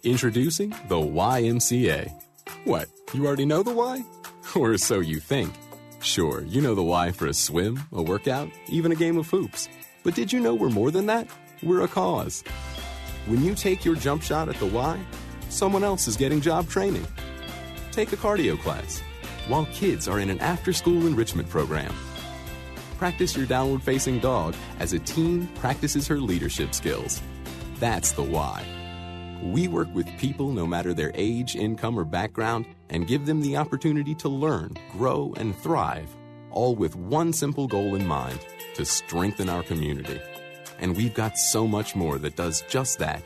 Introducing the YMCA. What, you already know the why? *laughs* Or so you think. Sure, you know the why for a swim, a workout, even a game of hoops. But did you know we're more than that? We're a cause. When you take your jump shot at the why, someone else is getting job training. Take a cardio class while kids are in an after school enrichment program. Practice your downward facing dog as a teen practices her leadership skills. That's the why. We work with people no matter their age, income, or background and give them the opportunity to learn, grow, and thrive, all with one simple goal in mind to strengthen our community. And we've got so much more that does just that.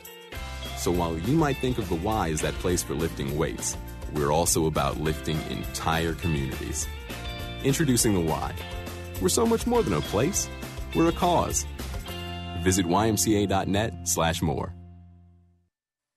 So while you might think of the Y as that place for lifting weights, we're also about lifting entire communities. Introducing the Y. We're so much more than a place, we're a cause. Visit ymca.net slash more.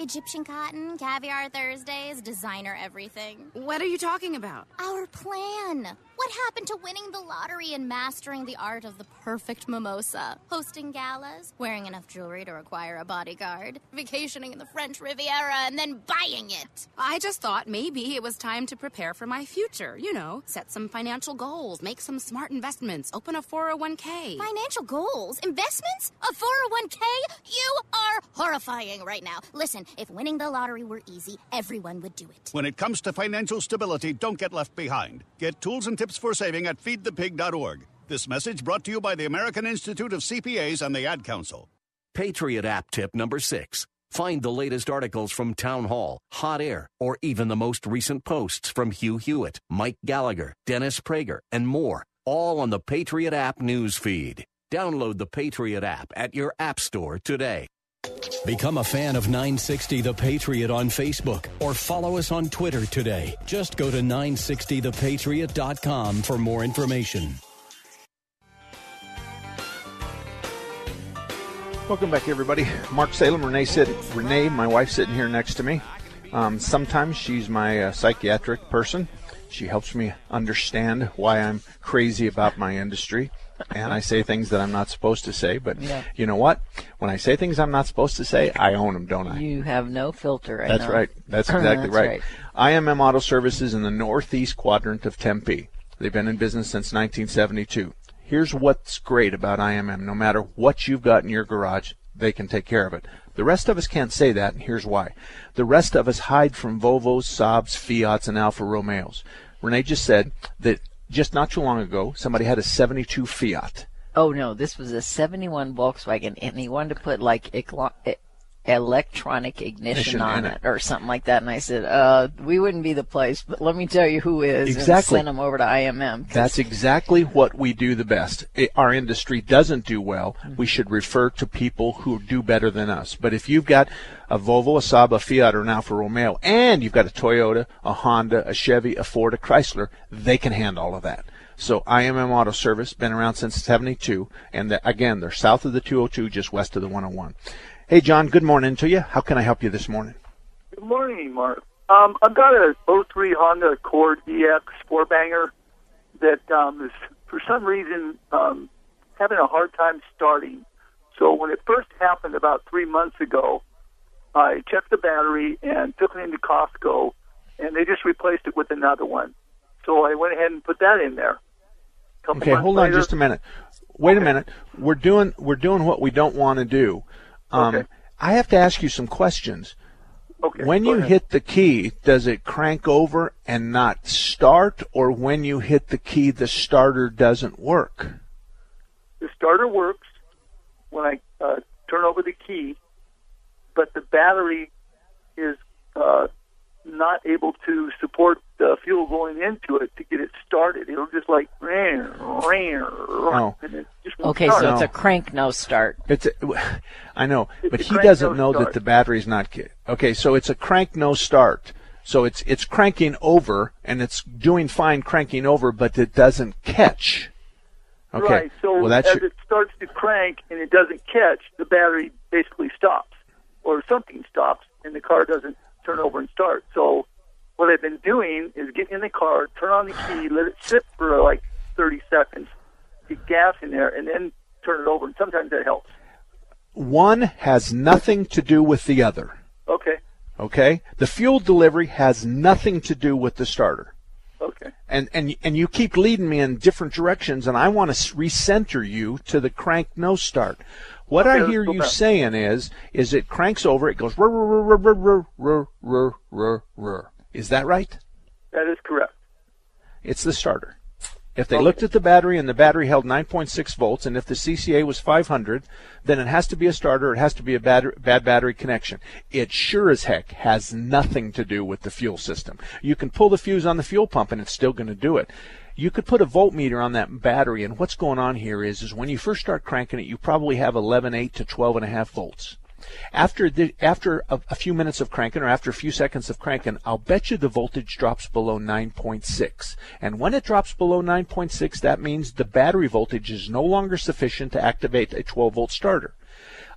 Egyptian cotton, caviar Thursdays, designer everything. What are you talking about? Our plan. What happened to winning the lottery and mastering the art of the perfect mimosa? Hosting galas, wearing enough jewelry to require a bodyguard, vacationing in the French Riviera, and then buying it. I just thought maybe it was time to prepare for my future. You know, set some financial goals, make some smart investments, open a 401k. Financial goals? Investments? A 401k? You are horrifying right now. Listen, if winning the lottery were easy, everyone would do it. When it comes to financial stability, don't get left behind. Get tools and tips for saving at feedthepig.org. This message brought to you by the American Institute of CPAs and the Ad Council. Patriot app tip number six. Find the latest articles from Town Hall, Hot Air, or even the most recent posts from Hugh Hewitt, Mike Gallagher, Dennis Prager, and more, all on the Patriot app news feed. Download the Patriot app at your app store today. Become a fan of 960 The Patriot on Facebook or follow us on Twitter today. Just go to 960thepatriot.com for more information. Welcome back, everybody. Mark Salem, Renee, sit, Renee, my wife, sitting here next to me. Um, sometimes she's my uh, psychiatric person. She helps me understand why I'm crazy about my industry. And I say things that I'm not supposed to say. But Yeah. you know what? When I say things I'm not supposed to say, I own them, don't I? You have no filter. I That's know. right. That's exactly That's right. IMM Auto Services in the northeast quadrant of Tempe. They've been in business since 1972. Here's what's great about IMM. No matter what you've got in your garage, they can take care of it. The rest of us can't say that, and here's why. The rest of us hide from Volvos, Saabs, Fiats, and Alfa Romeos. Renee just said that just not too long ago, somebody had a 72 Fiat. Oh no, this was a '71 Volkswagen, and he wanted to put like electronic ignition on it. it. or something like that. And I said, uh, we wouldn't be the place, but let me tell you who is. And Exactly. send them over to IMM. That's exactly what we do the best. I our industry doesn't do well. We should refer to people who do better than us. But if you've got a Volvo, a Saab, a Fiat, or an Alfa Romeo, and you've got a Toyota, a Honda, a Chevy, a Ford, a Chrysler, they can handle all of that. So IMM Auto Service, been around since 72, and the, again, they're south of the 202, just west of the 101. Hey, John, good morning to you. How can I help you this morning? Good morning, Mark. Um, I've got a 03 Honda Accord EX four banger that um, is for some reason um, having a hard time starting. So when it first happened about three months ago, I checked the battery and took it into Costco, and they just replaced it with another one. So I went ahead and put that in there. Okay, hold on just a minute. Wait a minute. We're doing we're doing what we don't want to do. Um, I have to ask you some questions. Okay, when you ahead. hit the key, does it crank over and not start, or when you hit the key, the starter doesn't work? the starter works when I uh, turn over the key, but the battery is uh, not able to support the fuel going into it to get it started. It'll just like ran, ran, Oh. and it just Okay, start. so it's a crank no start. It's a, I know, but he doesn't no know that the battery's not. ki- Okay, so it's a crank no start. So it's it's cranking over and it's doing fine cranking over, but it doesn't catch. Okay. Right. So well, that's as your- it starts to crank and it doesn't catch, the battery basically stops, or something stops, and the car doesn't turn over and start. So what I've been doing is get in the car, turn on the key, let it sit for like 30 seconds, get gas in there, and then turn it over. And sometimes that helps. one has nothing to do with the other. Okay. Okay? The fuel delivery has nothing to do with the starter. Okay. And and and you keep leading me in different directions and I want to recenter you to the crank no start. What Okay, I hear you back. saying is is it cranks over, it goes rrr, rrr, rrr, rrr, rrr, rrr, rrr, rrr. Is that right? That is correct. It's the starter. If they looked at the battery and the battery held 9.6 volts, and if the CCA was 500, then it has to be a starter. It has to be a bad, bad battery connection. It sure as heck has nothing to do with the fuel system. You can pull the fuse on the fuel pump, and it's still going to do it. You could put a voltmeter on that battery, and what's going on here is, is when you first start cranking it, you probably have 11.8 to 12.5 volts. After the, after a, a few minutes of cranking or after a few seconds of cranking, I'll bet you the voltage drops below 9.6. And when it drops below 9.6, that means the battery voltage is no longer sufficient to activate a 12 volt starter.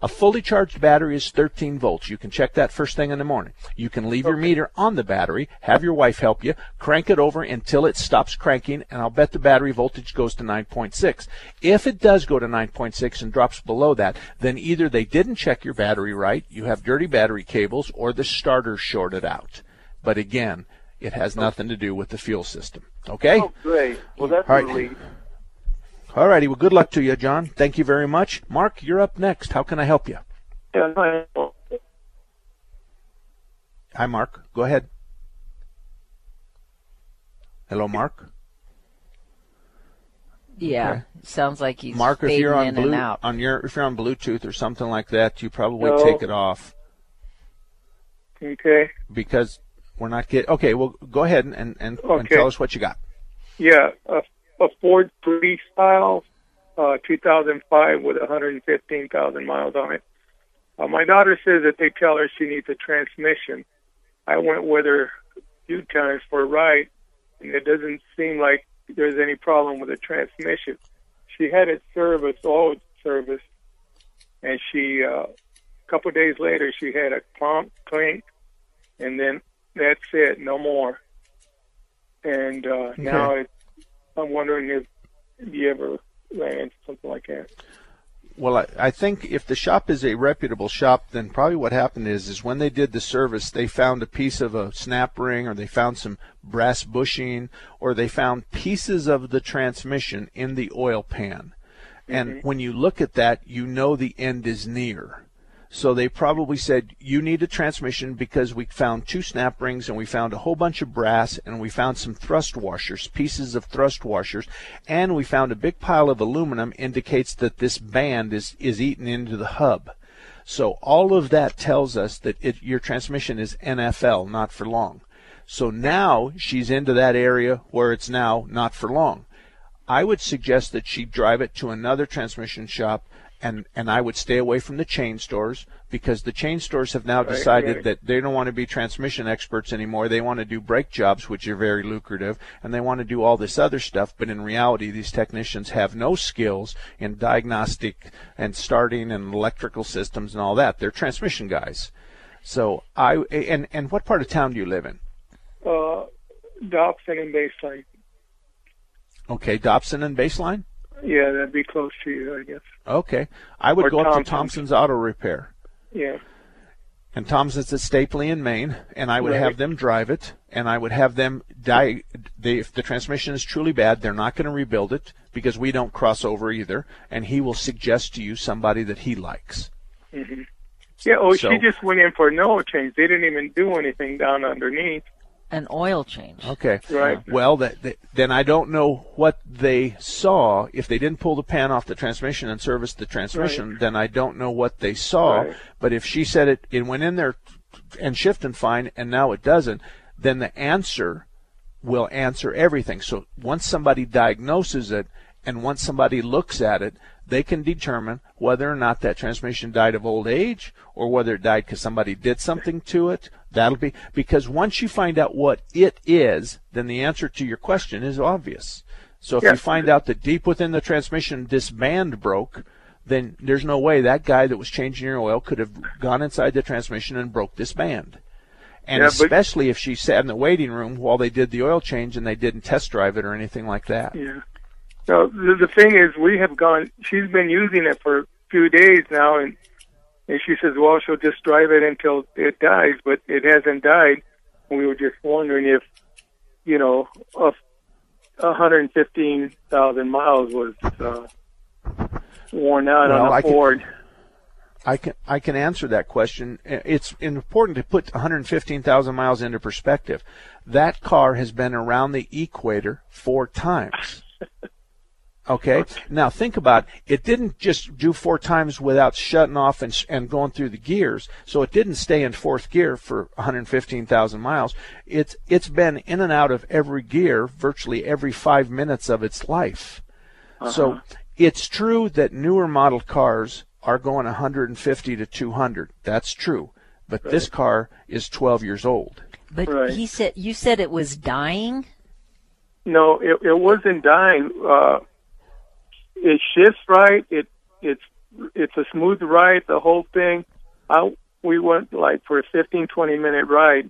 A fully charged battery is 13 volts. You can check that first thing in the morning. You can leave your meter on the battery, have your wife help you, crank it over until it stops cranking, and I'll bet the battery voltage goes to 9.6. If it does go to 9.6 and drops below that, then either they didn't check your battery right, you have dirty battery cables, or the starter's shorted out. But again, it has nothing to do with the fuel system. Okay? Oh, great. Well, that's right. relief. All righty. Well, good luck to you, John. Thank you very much. Mark, you're up next. How can I help you? Yeah, Hi, Mark. Go ahead. Hello, Mark. Yeah, Okay. sounds like he's Mark, if you're on in blue, and out. on your if you're on Bluetooth or something like that, you probably No. take it off Okay. because we're not getting. Okay, well, go ahead and and, and, and tell us what you got. Yeah, a, a Ford Freestyle, uh, 2005 with 115,000 miles on it. Uh, my daughter says that they tell her she needs a transmission. I went with her a few times for a ride, and it doesn't seem like there's any problem with the transmission. She had it serviced, oil service, and she, uh, a couple of days later, she had a clunk, clink, and then that's it, no more. And uh, now it, I'm wondering if you ever ran into something like that. Well, I, I think if the shop is a reputable shop, then probably what happened is is when they did the service, they found a piece of a snap ring, or they found some brass bushing, or they found pieces of the transmission in the oil pan. And mm-hmm. when you look at that, you know the end is near. So they probably said, you need a transmission because we found two snap rings and we found a whole bunch of brass and we found some thrust washers, pieces of thrust washers, and we found a big pile of aluminum indicates that this band is, is eaten into the hub. So all of that tells us that it, your transmission is NFL, not for long. So now she's into that area where it's now not for long. I would suggest that she drive it to another transmission shop and, and I would stay away from the chain stores because the chain stores have now Right, decided right. that they don't want to be transmission experts anymore. They want to do brake jobs, which are very lucrative, and they want to do all this other stuff. But in reality, these technicians have no skills in diagnostic and starting and electrical systems and all that. They're transmission guys. So I and and what part of town do you live in? Uh, Dobson and Baseline. Okay, Dobson and Baseline. Yeah, that'd be close to you, I guess. Okay, I would Or go up to Thompson's. Auto Repair. Yeah. and Thompson's at Stapley in Main, and I would Right. have them drive it, and I would have them die. They, if the transmission is truly bad, they're not going to rebuild it because we don't cross over either, and he will suggest to you somebody that he likes. hmm Yeah. Oh, So- she just went in for oil change. They didn't even do anything down underneath. An oil change. Okay. Right. Uh, well, that, that, then I don't know what they saw. If they didn't pull the pan off the transmission and service the transmission, then I don't know what they saw. Right. But if she said it, it went in there and shifting fine, and now it doesn't, then the answer will answer everything. So once somebody diagnoses it and once somebody looks at it, they can determine whether or not that transmission died of old age or whether it died because somebody did something to it. That'll be because once you find out what it is, then the answer to your question is obvious. So if Yeah. you find out that deep within the transmission this band broke, then there's no way that guy that was changing your oil could have gone inside the transmission and broke this band. And Yeah, especially if she sat in the waiting room while they did the oil change and they didn't test drive it or anything like that. Yeah. So the, the thing is, we have gone. She's been using it for a few days now, and and she says, well, she'll just drive it until it dies, but it hasn't died. We were just wondering if, you know, a 115,000 miles was uh, worn out Well, on a I can- Ford. I can I can answer that question. It's important to put 115,000 miles into perspective. That car has been around the equator four times. *laughs* Okay. Now think about it. it. Didn't just do four times without shutting off and and going through the gears. So it didn't stay in fourth gear for 115,000 miles. It's it's been in and out of every gear virtually every five minutes of its life. So Uh-huh. it's true that newer model cars are going 150 to 200. That's true. But this car is 12 years old. But Right. he said you said it was dying. No, it, it wasn't dying. Uh, it shifts right. It it's it's a smooth ride. The whole thing. I we went like for a 15, 20 minute ride,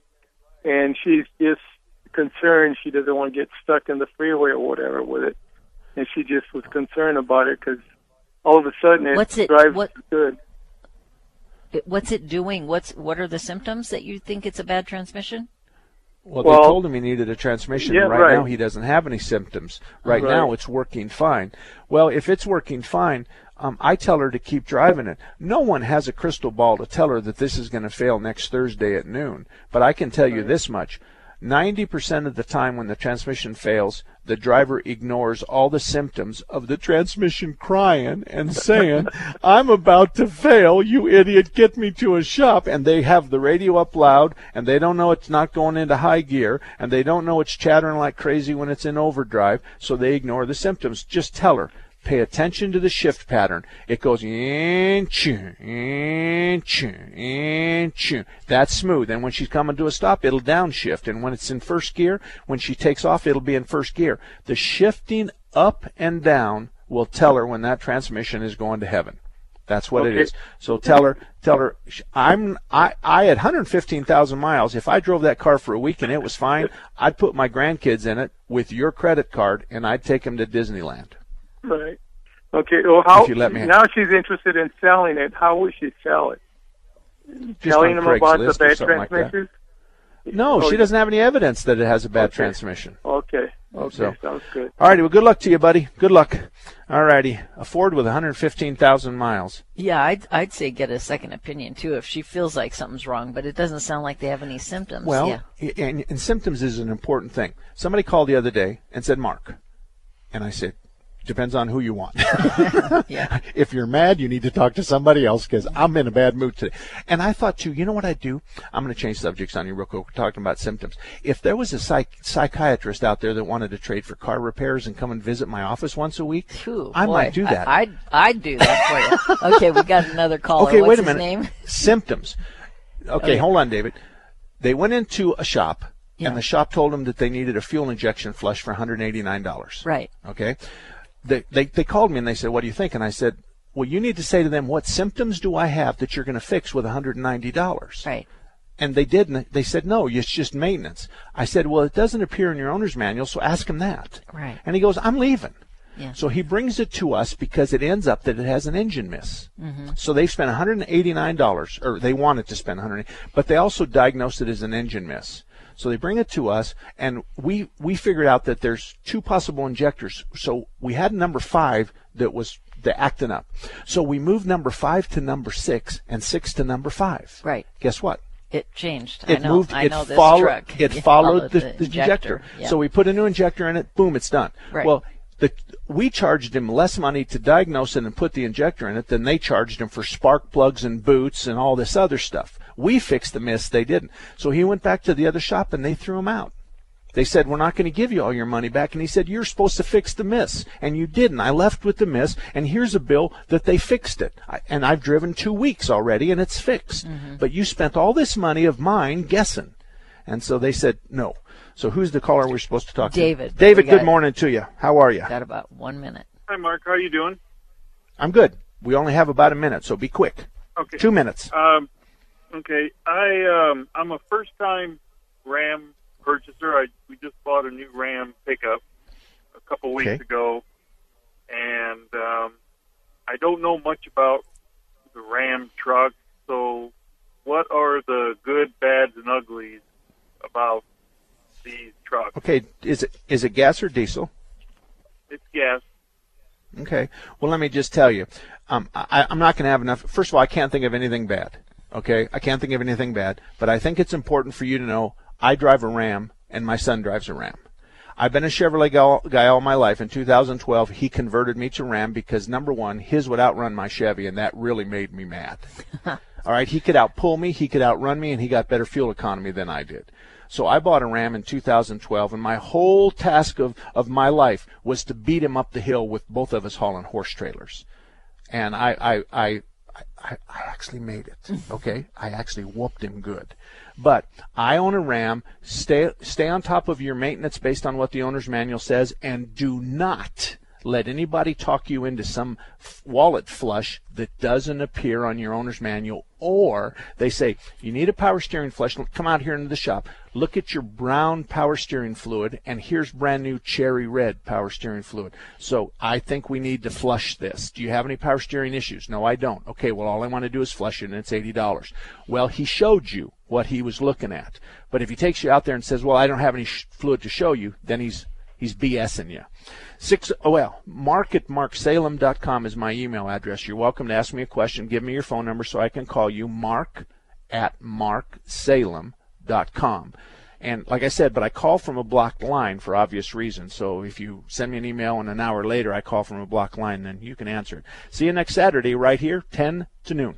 and she's just concerned. She doesn't want to get stuck in the freeway or whatever with it, and she just was concerned about it because all of a sudden it What's it- drives what- good. It- What's it doing? What's what are the symptoms that you think it's a bad transmission? Well, Well- they told him he needed a transmission. Yeah, right, right. now, he doesn't have any symptoms. Right, Right. now, it's working fine. Well, if it's working fine, um, I tell her to keep driving it. No one has a crystal ball to tell her that this is going to fail next Thursday at noon. But I can tell you this much. 90% of the time when the transmission fails, the driver ignores all the symptoms of the transmission crying and saying, *laughs* I'm about to fail, you idiot, get me to a shop. And they have the radio up loud and they don't know it's not going into high gear and they don't know it's chattering like crazy when it's in overdrive, so they ignore the symptoms. Just tell her. Pay attention to the shift pattern. It goes in, choo, in, choo, in, choo. That's smooth. And when she's coming to a stop, it'll downshift. And when it's in first gear, when she takes off, it'll be in first gear. The shifting up and down will tell her when that transmission is going to heaven. That's what it Okay. is. So tell her, tell her, I'm, I, I had 115,000 miles. If I drove that car for a week and it was fine, I'd put my grandkids in it with your credit card and I'd take them to Disneyland. Right. Okay. Well, how If you let me- now she's interested in selling it. How would she sell it? Just Telling on them about the bad something like No, Oh, she doesn't have any evidence that it has a bad Okay. transmission. Okay. Okay. So- Sounds good. All righty, well, good luck to you, buddy. Good luck. All righty, a Ford with 115,000 miles. Yeah, I'd I'd say get a second opinion too if she feels like something's wrong, but it doesn't sound like they have any symptoms. Well, yeah. and, and symptoms is an important thing. Somebody called the other day and said, Mark. And I said, depends on who you want. *laughs* Yeah. *laughs* if you're mad, you need to talk to somebody else because I'm in a bad mood today. And I thought too, you know what I'd do? I'm going to change subjects on you real quick. We're talking about symptoms. If there was a psych- psychiatrist out there that wanted to trade for car repairs and come and visit my office once a week, Phew, I boy, might do that. I, would I'd do that for you. *laughs* okay, we got another caller. Okay, What's wait a minute. name? Symptoms. Okay, Okay. hold on, David. They went into a shop, Yeah. and the shop told them that they needed a fuel injection flush for $189. Right. Okay. They, they they called me and they said, "What do you think?" And I said, "Well, you need to say to them what symptoms do I have that you're going to fix with $190." Right. And they did, and they said, "No, it's just maintenance." I said, "Well, it doesn't appear in your owner's manual, so ask him that." Right. And he goes, "I'm leaving." Yeah. So he brings it to us because it ends up that it has an engine miss. Mhm. So they've spent $189, or they wanted to spend 100, but they also diagnosed it as an engine miss. So they bring it to us, and we we figured out that there's two possible injectors. So we had number five that was the acting up. So we moved number five to number six, and six to number five. Right. Guess what? It changed. It I know. moved. I it know this followed. truck. It *laughs* Yeah, followed, the, the the injector. Yeah. So we put a new injector in it. Boom, it's done. Right. Well, the, we charged him less money to diagnose it and put the injector in it than they charged him for spark plugs and boots and all this other stuff. We fixed the miss, they didn't. So he went back to the other shop and they threw him out. They said, We're not going to give you all your money back. And he said, You're supposed to fix the miss. And you didn't. I left with the miss, and here's a bill that they fixed it. I, and I've driven two weeks already, and it's fixed. Mm-hmm. But you spent all this money of mine guessing. And so they said, No. So who's the caller we're supposed to talk David. to? David, David, good morning to you. How are you? Got about one minute. Hi, Mark. How are you doing? I'm good. We only have about a minute, so be quick. Okay. Two minutes. Um, okay. I um, I'm a first-time Ram purchaser. I we just bought a new Ram pickup a couple weeks Okay. ago, and um, I don't know much about the Ram truck. So, what are the good, bads, and uglies about these trucks? Okay, is it is it gas or diesel? It's gas. Okay. Well, let me just tell you, um, I, I'm not going to have enough. First of all, I can't think of anything bad. Okay, I can't think of anything bad, but I think it's important for you to know I drive a Ram and my son drives a Ram. I've been a Chevrolet guy, all my life. In 2012, he converted me to Ram because number one, his would outrun my Chevy, and that really made me mad. *laughs* All right, he could outpull me, he could outrun me, and he got better fuel economy than I did. So I bought a Ram in 2012, and my whole task of, of my life was to beat him up the hill with both of us hauling horse trailers. And I, I, I, I, I actually made it. Okay, I actually whooped him good. But I own a Ram. Stay stay on top of your maintenance based on what the owner's manual says, and do not let anybody talk you into some f- wallet flush that doesn't appear on your owner's manual or they say you need a power steering flush. Come out here into the shop. Look at your brown power steering fluid and here's brand new cherry red power steering fluid. So i think we need to flush this. Do you have any power steering issues? No i don't. Okay well all i want to do is flush it and it's $80 well he showed you what he was looking at. But if he takes you out there and says well i don't have any sh- fluid to show you then he's he's bsing you Six, oh well, mark at is my email address. You're welcome to ask me a question. Give me your phone number so I can call you. Mark at marksalem.com. And like I said, but I call from a blocked line for obvious reasons. So if you send me an email and an hour later I call from a blocked line, then you can answer it. See you next Saturday right here, 10 to noon.